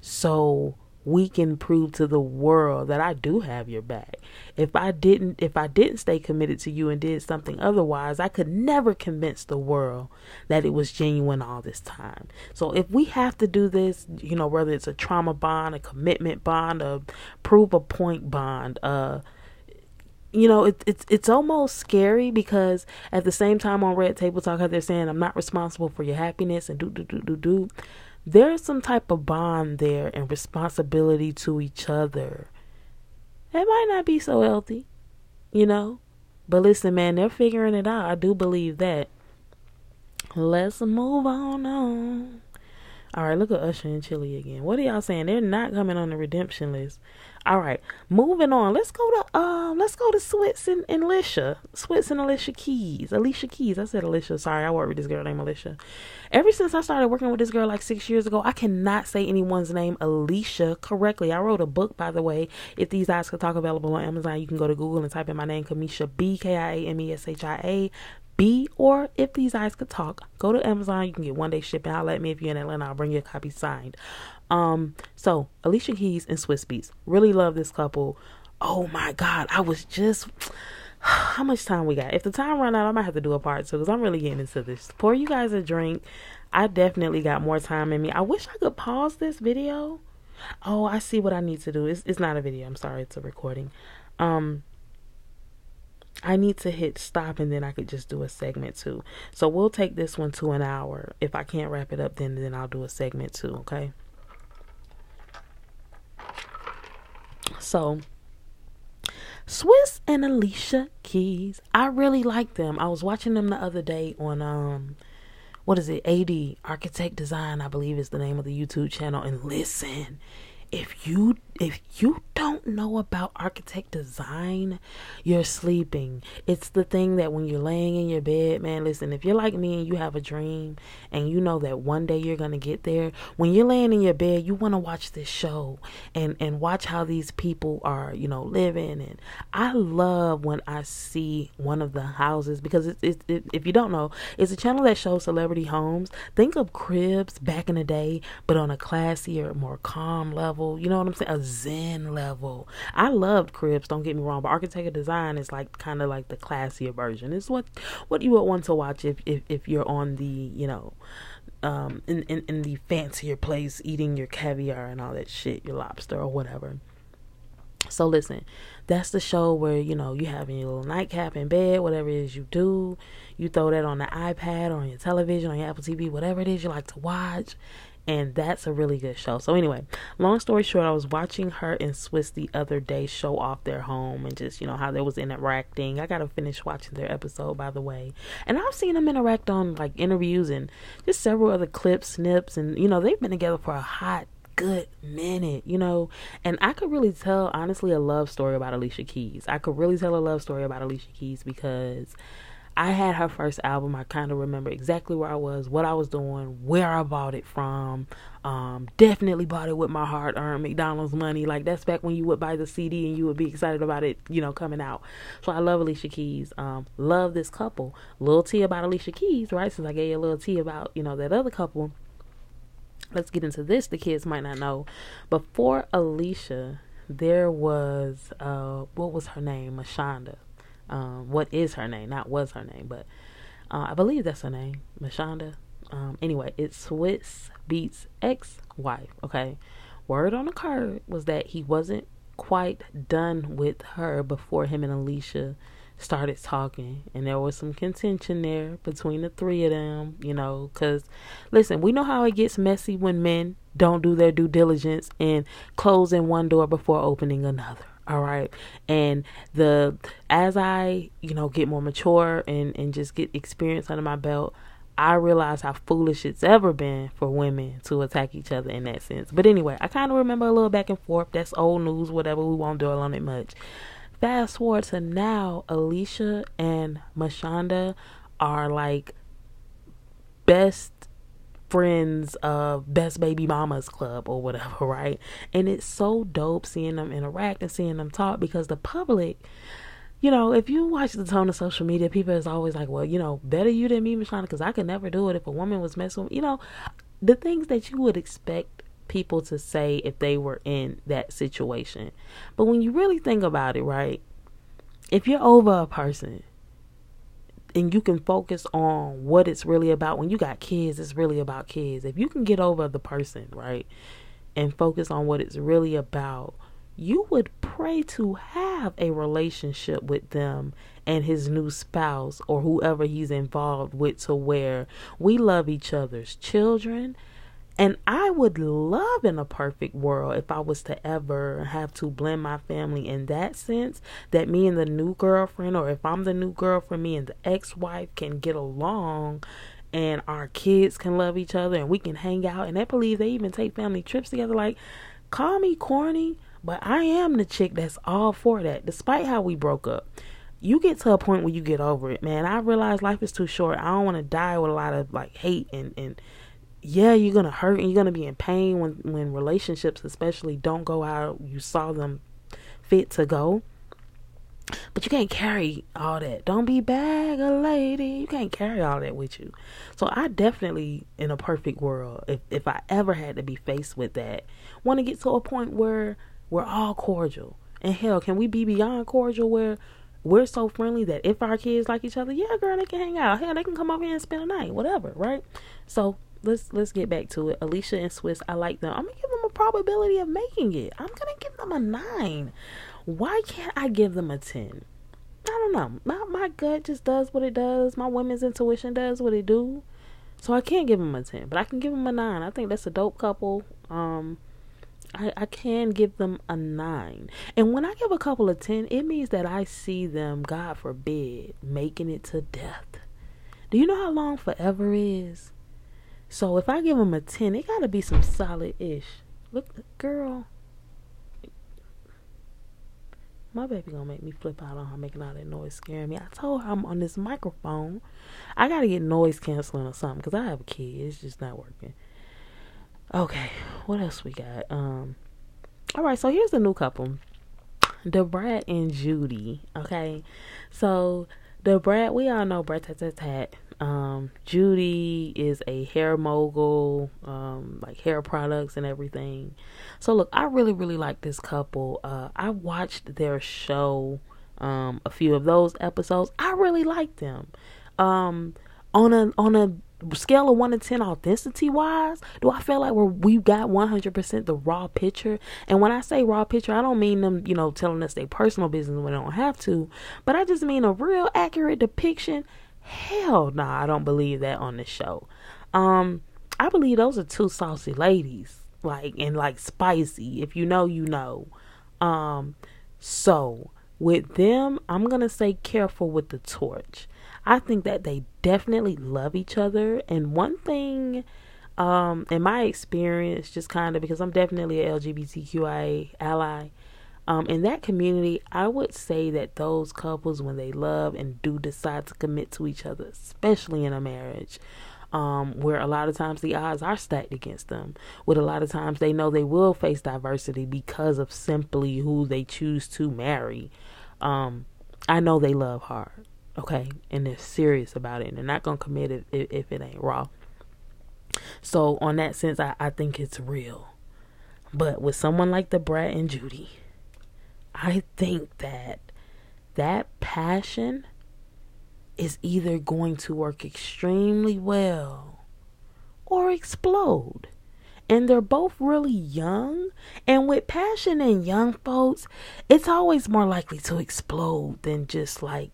so we can prove to the world that I do have your back. If I didn't if I didn't stay committed to you and did something otherwise, I could never convince the world that it was genuine all this time. So if we have to do this, you know, whether it's a trauma bond, a commitment bond, a prove a point bond, uh you know, it, it's it's almost scary because at the same time on Red Table Talk, how they're saying I'm not responsible for your happiness and do do do do do. There's some type of bond there and responsibility to each other. It might not be so healthy, you know, but listen, man, they're figuring it out. I do believe that. Let's move on on. All right, look at Usher and Chilli again. What are y'all saying? They're not coming on the redemption list. All right, moving on. Let's go to um, let's go to Swizz and, and Alicia. Swizz and Alicia Keys. Alicia Keys. I said Alicia. Sorry, I work with this girl named Alicia. Ever since I started working with this girl like six years ago, I cannot say anyone's name Alicia correctly. I wrote a book, by the way. If these eyes could talk, available on Amazon, you can go to Google and type in my name, Kamisha B K I A M E S H I A B or if these eyes could talk, go to Amazon. You can get one day shipping. I'll let me if you're in Atlanta. I'll bring you a copy signed. Um, so Alicia Keys and Swizz Beatz. Really love this couple. Oh my god, I was just how much time we got? If the time run out, I might have to do a part two because I'm really getting into this. Pour you guys a drink. I definitely got more time in me. I wish I could pause this video. Oh, I see what I need to do. It's it's not a video. I'm sorry, it's a recording. Um I need to hit stop and then I could just do a segment two. So we'll take this one to an hour. If I can't wrap it up then then I'll do a segment two, okay? So, Swizz and Alicia Keys. I really like them. I was watching them the other day on um what is it? AD Architect Design, I believe is the name of the YouTube channel. And listen, if you if you don't know about architect design, you're sleeping. It's the thing that when you're laying in your bed, man, listen, if you're like me and you have a dream and you know that one day you're going to get there, when you're laying in your bed, you want to watch this show and and watch how these people are, you know, living and I love when I see one of the houses because it's it, it, if you don't know, it's a channel that shows celebrity homes. Think of cribs back in the day, but on a classier, more calm level. You know what I'm saying? A zen level. I loved cribs, don't get me wrong, but architecture design is like kind of like the classier version. It's what what you would want to watch if if, if you're on the, you know, um in, in, in the fancier place eating your caviar and all that shit, your lobster or whatever. So listen, that's the show where you know you have your little nightcap in bed, whatever it is you do. You throw that on the iPad or on your television, on your Apple TV, whatever it is you like to watch, and that's a really good show. So anyway, long story short, I was watching her and Swizz the other day show off their home and just you know how they was interacting. I gotta finish watching their episode by the way, and I've seen them interact on like interviews and just several other clips, snips, and you know they've been together for a hot good minute, you know. And I could really tell, honestly, a love story about Alicia Keys. I could really tell a love story about Alicia Keys because I had her first album. I kind of remember exactly where I was, what I was doing, where I bought it from. Um, definitely bought it with my hard earned McDonald's money. Like that's back when you would buy the CD and you would be excited about it, you know, coming out. So I love Alicia Keys. Um, love this couple. Little tea about Alicia Keys, right? Since I gave you a little tea about, you know, that other couple. Let's get into this. The kids might not know. Before Alicia, there was uh what was her name? Mashonda um, what is her name? Not was her name, but uh, I believe that's her name, Mashonda. Um, anyway, it's Swizz Beatz ex-wife. Okay, word on the card was that he wasn't quite done with her before him and Alicia started talking and there was some contention there between the three of them you know because listen we know how it gets messy when men don't do their due diligence and closing one door before opening another all right. And the as i you know get more mature and and just get experience under my belt i realize how foolish it's ever been for women to attack each other in that sense. But anyway i kind of remember a little back and forth. That's old news whatever. We won't dwell on it much. Fast forward to now alicia and mashonda are like best friends of Best Baby Mamas Club or whatever, right? And it's so dope seeing them interact and seeing them talk because the public, you know, if you watch the tone of social media, people is always like, well, you know, better you than me, Michelle, because I could never do it if a woman was messing with, you know, the things that you would expect people to say if they were in that situation. But when you really think about it, right? If you're over a person and you can focus on what it's really about. When you got kids, it's really about kids. If you can get over the person, right, and focus on what it's really about, you would pray to have a relationship with them and his new spouse or whoever he's involved with to where we love each other's children. And I would love in a perfect world if I was to ever have to blend my family in that sense that me and the new girlfriend, or if I'm the new girlfriend, me and the ex wife can get along and our kids can love each other and we can hang out. And I believe they even take family trips together. Like, call me corny, but I am the chick that's all for that, despite how we broke up you get to a point where you get over it, man. I realize life is too short. I don't want to die with a lot of like hate and and yeah, you're gonna hurt and you're gonna be in pain when when relationships, especially, don't go out. You saw them fit to go, but you can't carry all that. Don't be bag a lady. You can't carry all that with you. So I definitely, in a perfect world, if if I ever had to be faced with that, want to get to a point where we're all cordial. And hell, can we be beyond cordial where we're so friendly that if our kids like each other, yeah, girl, they can hang out. Hell, they can come over here and spend a night, whatever, right? So let's let's get back to it. Alicia and Swizz, I like them. I'm gonna give them a probability of making it. I'm gonna give them a nine. Why can't I give them a ten? I don't know. My my gut just does what it does. My women's intuition does what it do. So I can't give them a ten, but I can give them a nine. I think that's a dope couple. Um, I, I can give them a nine. And when I give a couple of 10, it means that I see them, God forbid, making it to death. Do you know how long forever is? So if I give them a 10, it got to be some solid ish. Look, girl. My baby gonna make me flip out on her making all that noise scaring me. I told her I'm on this microphone. I gotta get noise canceling or something because I have a kid. It's just not working. Okay, what else we got? Um, all right, so here's the new couple, Da Brat and Judy. Okay, so Da Brat, we all know Brat Tat Tat Tat. Um, Judy is a hair mogul, um, like hair products and everything. So look, I really, really like this couple. Uh, I watched their show, um, a few of those episodes. I really like them. Um, on a on a scale of 1 to 10 authenticity wise do i feel like we're we got 100% the raw picture and when i say raw picture i don't mean them you know telling us their personal business when they don't have to but i just mean a real accurate depiction hell no nah, i don't believe that on the show um i believe those are two saucy ladies like and like spicy if you know you know um so with them i'm gonna say careful with the torch I think that they definitely love each other. And one thing, um, in my experience, just kind of because I'm definitely a LGBTQIA ally, um, in that community, I would say that those couples, when they love and do decide to commit to each other, especially in a marriage, um, where a lot of times the odds are stacked against them, with a lot of times they know they will face diversity because of simply who they choose to marry. Um, I know they love hard okay and they're serious about it and they're not gonna commit it if, if it ain't raw so on that sense I, I think it's real but with someone like the Brat and judy i think that that passion is either going to work extremely well or explode and they're both really young. And with passion and young folks, it's always more likely to explode than just like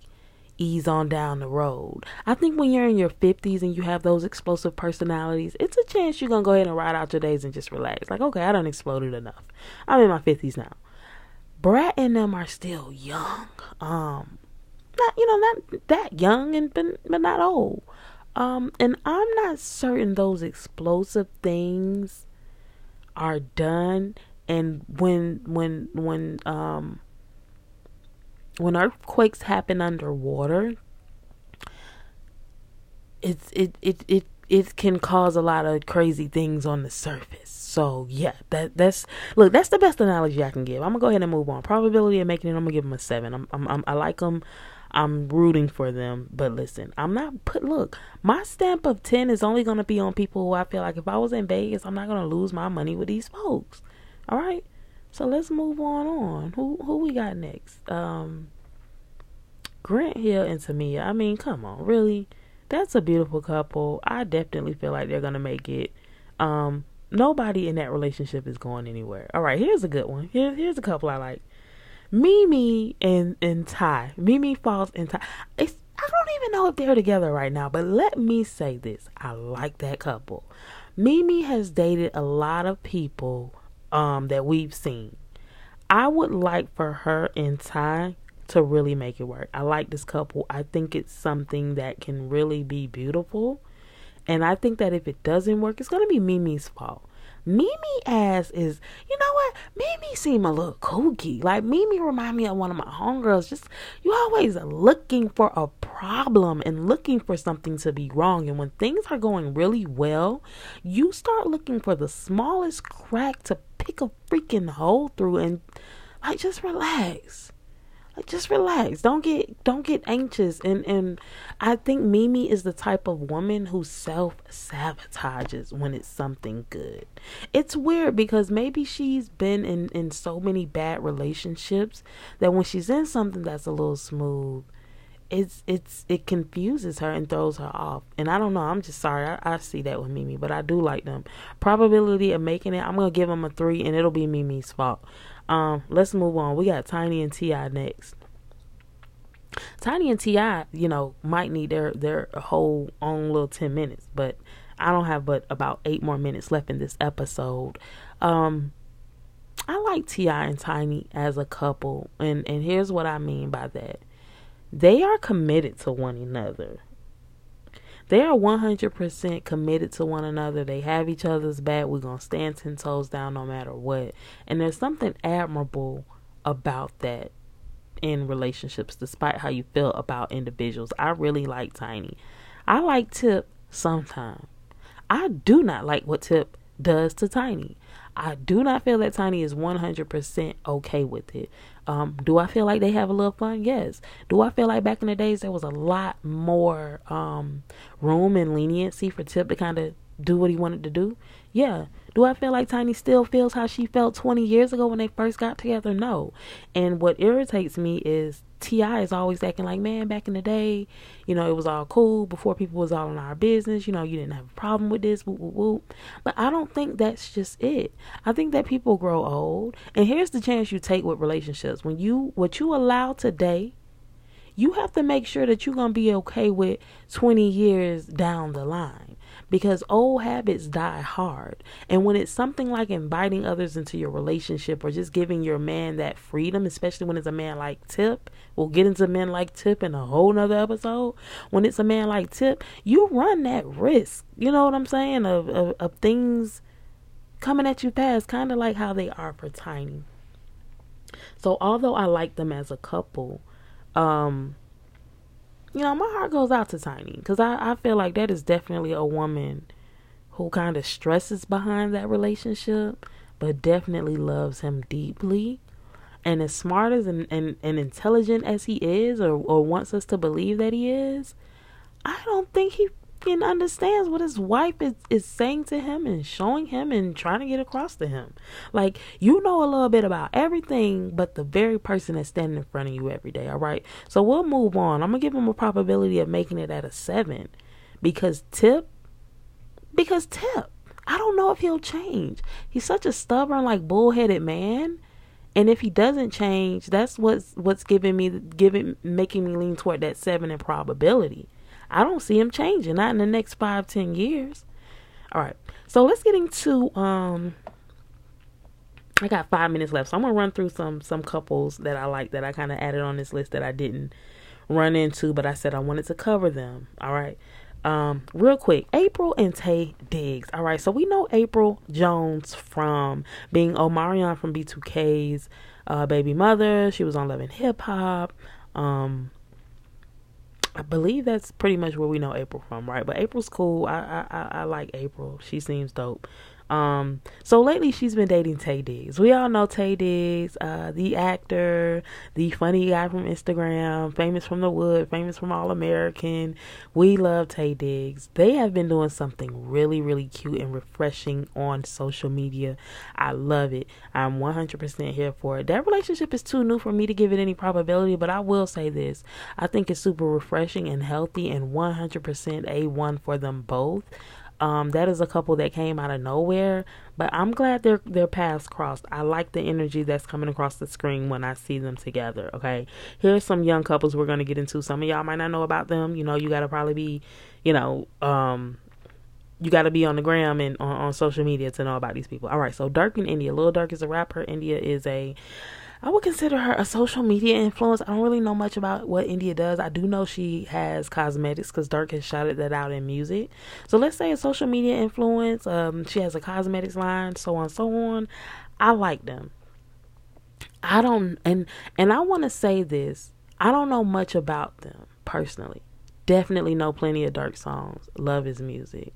ease on down the road. I think when you're in your 50s and you have those explosive personalities, it's a chance you're going to go ahead and ride out your days and just relax. Like, okay, I done exploded enough. I'm in my 50s now. Brat and them are still young. Um, not, you know, not that young and but, but not old. Um, and I'm not certain those explosive things are done and when when when um when earthquakes happen underwater, it's it it it it can cause a lot of crazy things on the surface. So yeah, that that's look that's the best analogy I can give. I'm gonna go ahead and move on. Probability of making it, I'm gonna give them a seven. I'm, I'm, I'm I like them. I'm rooting for them, but listen, I'm not put. Look, my stamp of ten is only gonna be on people who I feel like if I was in Vegas, I'm not gonna lose my money with these folks. All right, so let's move on on. Who who we got next? Um Grant Hill and Tamia. I mean, come on, really? That's a beautiful couple. I definitely feel like they're gonna make it. Um, nobody in that relationship is going anywhere. All right, here's a good one. Here's here's a couple I like. Mimi and and Ty. Mimi Faust and Ty. It's I don't even know if they're together right now, but let me say this. I like that couple. Mimi has dated a lot of people um that we've seen. I would like for her and Ty to really make it work. I like this couple. I think it's something that can really be beautiful. And I think that if it doesn't work, it's going to be Mimi's fault. Mimi ass is, you know what? Mimi seem a little kooky. Like Mimi remind me of one of my homegirls. Just you always looking for a problem and looking for something to be wrong. And when things are going really well, you start looking for the smallest crack to pick a freaking hole through and like just relax like just relax don't get don't get anxious and and i think mimi is the type of woman who self sabotages when it's something good it's weird because maybe she's been in in so many bad relationships that when she's in something that's a little smooth it's it's it confuses her and throws her off. And I don't know. I'm just sorry. I, I see that with Mimi, but I do like them. Probability of making it, I'm gonna give them a three, and it'll be Mimi's fault. Um, let's move on. We got Tiny and T.I. next. Tiny and T.I., you know, might need their their whole own little ten minutes, but I don't have but about eight more minutes left in this episode. Um, I like T.I. and Tiny as a couple, and and here's what I mean by that they are committed to one another. They are 100% committed to one another. They have each other's back. We're going to stand 10 toes down no matter what. And there's something admirable about that in relationships, despite how you feel about individuals. I really like Tiny. I like Tip sometimes. I do not like what Tip does to Tiny. I do not feel that Tiny is 100% okay with it. Um, do I feel like they have a little fun? Yes. Do I feel like back in the days there was a lot more um, room and leniency for Tip to kind of do what he wanted to do? Yeah. Do I feel like Tiny still feels how she felt 20 years ago when they first got together? No. And what irritates me is T.I. is always acting like, man, back in the day, you know, it was all cool before people was all in our business. You know, you didn't have a problem with this, whoop, whoop, whoop. But I don't think that's just it. I think that people grow old, and here's the chance you take with relationships. When you what you allow today, you have to make sure that you're gonna be okay with 20 years down the line because old habits die hard. And when it's something like inviting others into your relationship or just giving your man that freedom, especially when it's a man like Tip, we'll get into men like Tip in a whole nother episode. When it's a man like Tip, you run that risk. You know what I'm saying? Of of, of things coming at you fast, kind of like how they are for Tiny. So although I like them as a couple, um, you know, my heart goes out to Tiny because I, I feel like that is definitely a woman who kind of stresses behind that relationship, but definitely loves him deeply. And as smart as and, and, and intelligent as he is, or, or wants us to believe that he is, I don't think he freaking understands what his wife is, is saying to him and showing him and trying to get across to him. Like, you know a little bit about everything but the very person that's standing in front of you every day, all right? So we'll move on. I'm going to give him a probability of making it at a seven because Tip, because Tip, I don't know if he'll change. He's such a stubborn, like, bullheaded man. And if he doesn't change, that's what's what's giving me giving making me lean toward that seven in probability. I don't see him changing, not in the next five, ten years. All right. So let's get into um I got five minutes left. So I'm gonna run through some some couples that I like that I kinda added on this list that I didn't run into, but I said I wanted to cover them. All right. Um, real quick, April and Taye Diggs. All right, so we know April Jones from being Omarion from B2K's uh, baby mother. She was on Love and Hip Hop. Um, I believe that's pretty much where we know April from, right? But April's cool. I I I, like April. She seems dope. Um, so lately she's been dating Taye Diggs. We all know Taye Diggs, uh, the actor, the funny guy from Instagram, famous from the wood, famous from All American. We love Taye Diggs. They have been doing something really, really cute and refreshing on social media. I love it. I'm 100% here for it. That relationship is too new for me to give it any probability, but I will say this. I think it's super refreshing and healthy and 100% A1 for them both. Um, that is a couple that came out of nowhere, but I'm glad their their paths crossed. I like the energy that's coming across the screen when I see them together. Okay, here's some young couples we're gonna get into. Some of y'all might not know about them. You know, you gotta probably be, you know, um, you got to be on the gram and on, on, social media to know about these people. All right, so Durk in India. Lil Durk is a rapper. India is a I would consider her a social media influence. I don't really know much about what India does. I do know she has cosmetics because Durk has shouted that out in music. So let's say a social media influence. Um, she has a cosmetics line, so on, so on. I like them. I don't, and and I want to say this. I don't know much about them personally. Definitely know plenty of Durk songs. Love his music.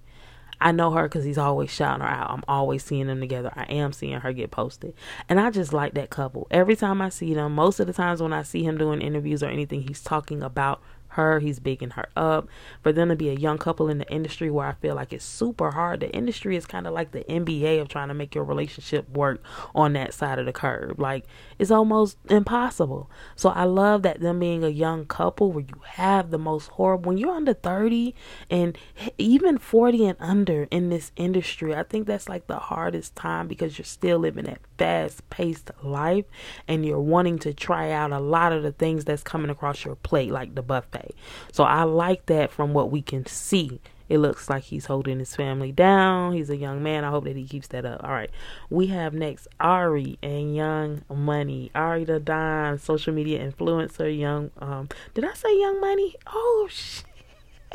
I know her because he's always shouting her out. I'm always seeing them together. I am seeing her get posted. And I just like that couple. Every time I see them, most of the times when I see him doing interviews or anything, he's talking about her. He's bigging her up. For them to be a young couple in the industry where I feel like it's super hard. The industry is kind of like the NBA of trying to make your relationship work on that side of the curve. Like it's almost impossible. So I love that them being a young couple where you have the most horrible when you're under 30 and even 40 and under in this industry. I think that's like the hardest time because you're still living that fast paced life and you're wanting to try out a lot of the things that's coming across your plate like the buffet. So I like that from what we can see. It looks like he's holding his family down. He's a young man. I hope that he keeps that up. All right. We have next Ari and Young Money. Ari the Don, social media influencer, young um did I say Young Money? Oh shit.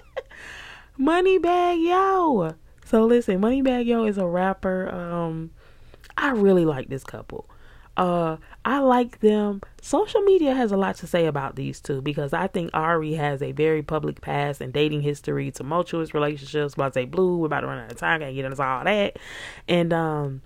Moneybagg Yo. So listen, Moneybagg Yo is a rapper. Um I really like this couple. Uh, I like them. Social media has a lot to say about these two because I think Ari has a very public past and dating history, tumultuous relationships. Blase Blue, we're about to run out of time. Can't get into all that. And um,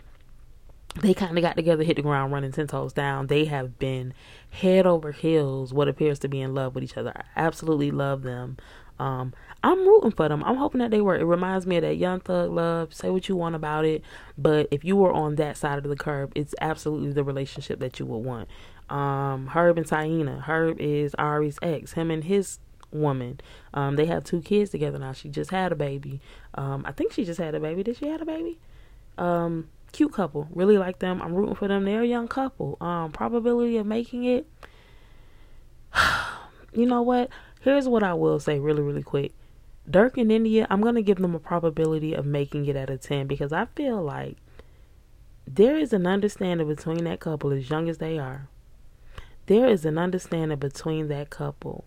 they kind of got together, hit the ground running, ten toes down. They have been head over heels, what appears to be in love with each other. I absolutely love them. Um, I'm rooting for them. I'm hoping that they work. It reminds me of that Young Thug Love. Say what you want about it, but if you were on that side of the curve, it's absolutely the relationship that you would want. Um, Herb and Taina. Herb is Ari's ex. Him and his woman. Um, they have two kids together now. She just had a baby. Um, I think she just had a baby. Did she have a baby? Um, cute couple. Really like them. I'm rooting for them. They're a young couple. Um, probability of making it. you know what? Here's what I will say really, really quick. Durk and India, I'm going to give them a probability of making it out of 10 because I feel like there is an understanding between that couple, as young as they are. There is an understanding between that couple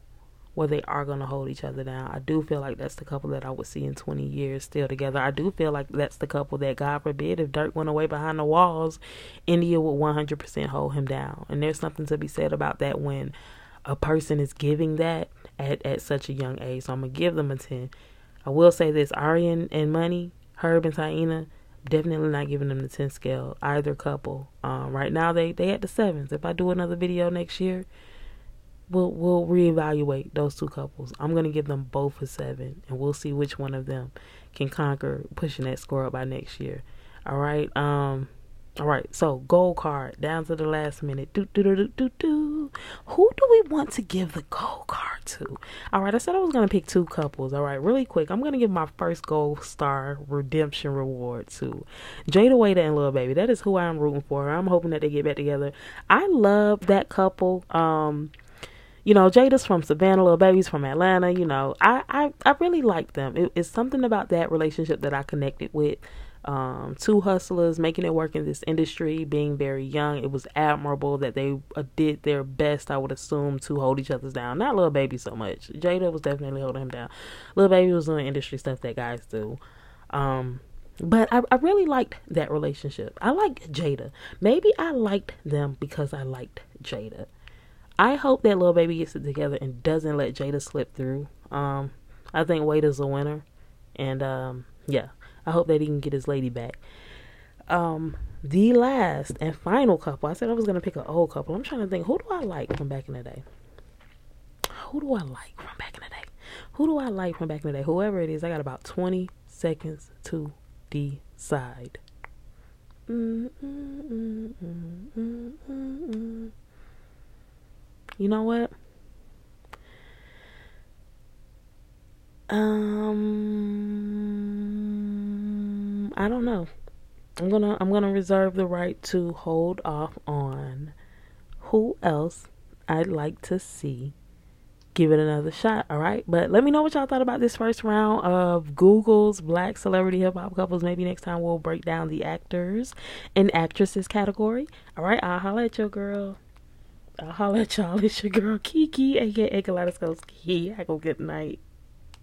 where they are going to hold each other down. I do feel like that's the couple that I would see in 20 years still together. I do feel like that's the couple that, God forbid, if Durk went away behind the walls, India would 100% hold him down. And there's something to be said about that when a person is giving that at, at such a young age. So I'm gonna give them a ten. I will say this: Aryan and Money, Herb and Taina, definitely not giving them the ten scale. Either couple. Um, right now they they at the sevens. If I do another video next year, we'll we'll reevaluate those two couples. I'm gonna give them both a seven, and we'll see which one of them can conquer pushing that score up by next year. All right. Um. All right, so gold card down to the last minute. Do, do, do, do, do, do. Who do we want to give the gold card to? All right, I said I was going to pick two couples. All right, really quick. I'm going to give my first gold star redemption reward to Jayda Wayda and Lil Baby. That is who I'm rooting for. I'm hoping that they get back together. I love that couple. Um, you know, Jayda's from Savannah, Lil Baby's from Atlanta. You know, I, I, I really like them. It, it's something about that relationship that I connected with um, two hustlers making it work in this industry, being very young. It was admirable that they uh, did their best, I would assume, to hold each other's down. Not Lil Baby so much. Jayda was definitely holding him down. Lil Baby was doing industry stuff that guys do. Um, but I, I really liked that relationship. I liked Jayda. Maybe I liked them because I liked Jayda. I hope that Lil Baby gets it together and doesn't let Jayda slip through. Um, I think Wade is a winner. And um, yeah. I hope that he can get his lady back. Um, the last and final couple. I said I was gonna pick an old couple. I'm trying to think. Who do I like from back in the day? Who do I like from back in the day? Who do I like from back in the day? Whoever it is, I got about 20 seconds to decide. You know what? Um I don't know. I'm gonna I'm gonna reserve the right to hold off on who else I'd like to see give it another shot. All right, but let me know what y'all thought about this first round of Google's Black Celebrity Hip Hop Couples. Maybe next time we'll break down the actors and actresses category. All right, I'll holla at your girl. I'll holla at y'all. It's your girl Kiki, aka Kaleidoscope Kiki. I go good night.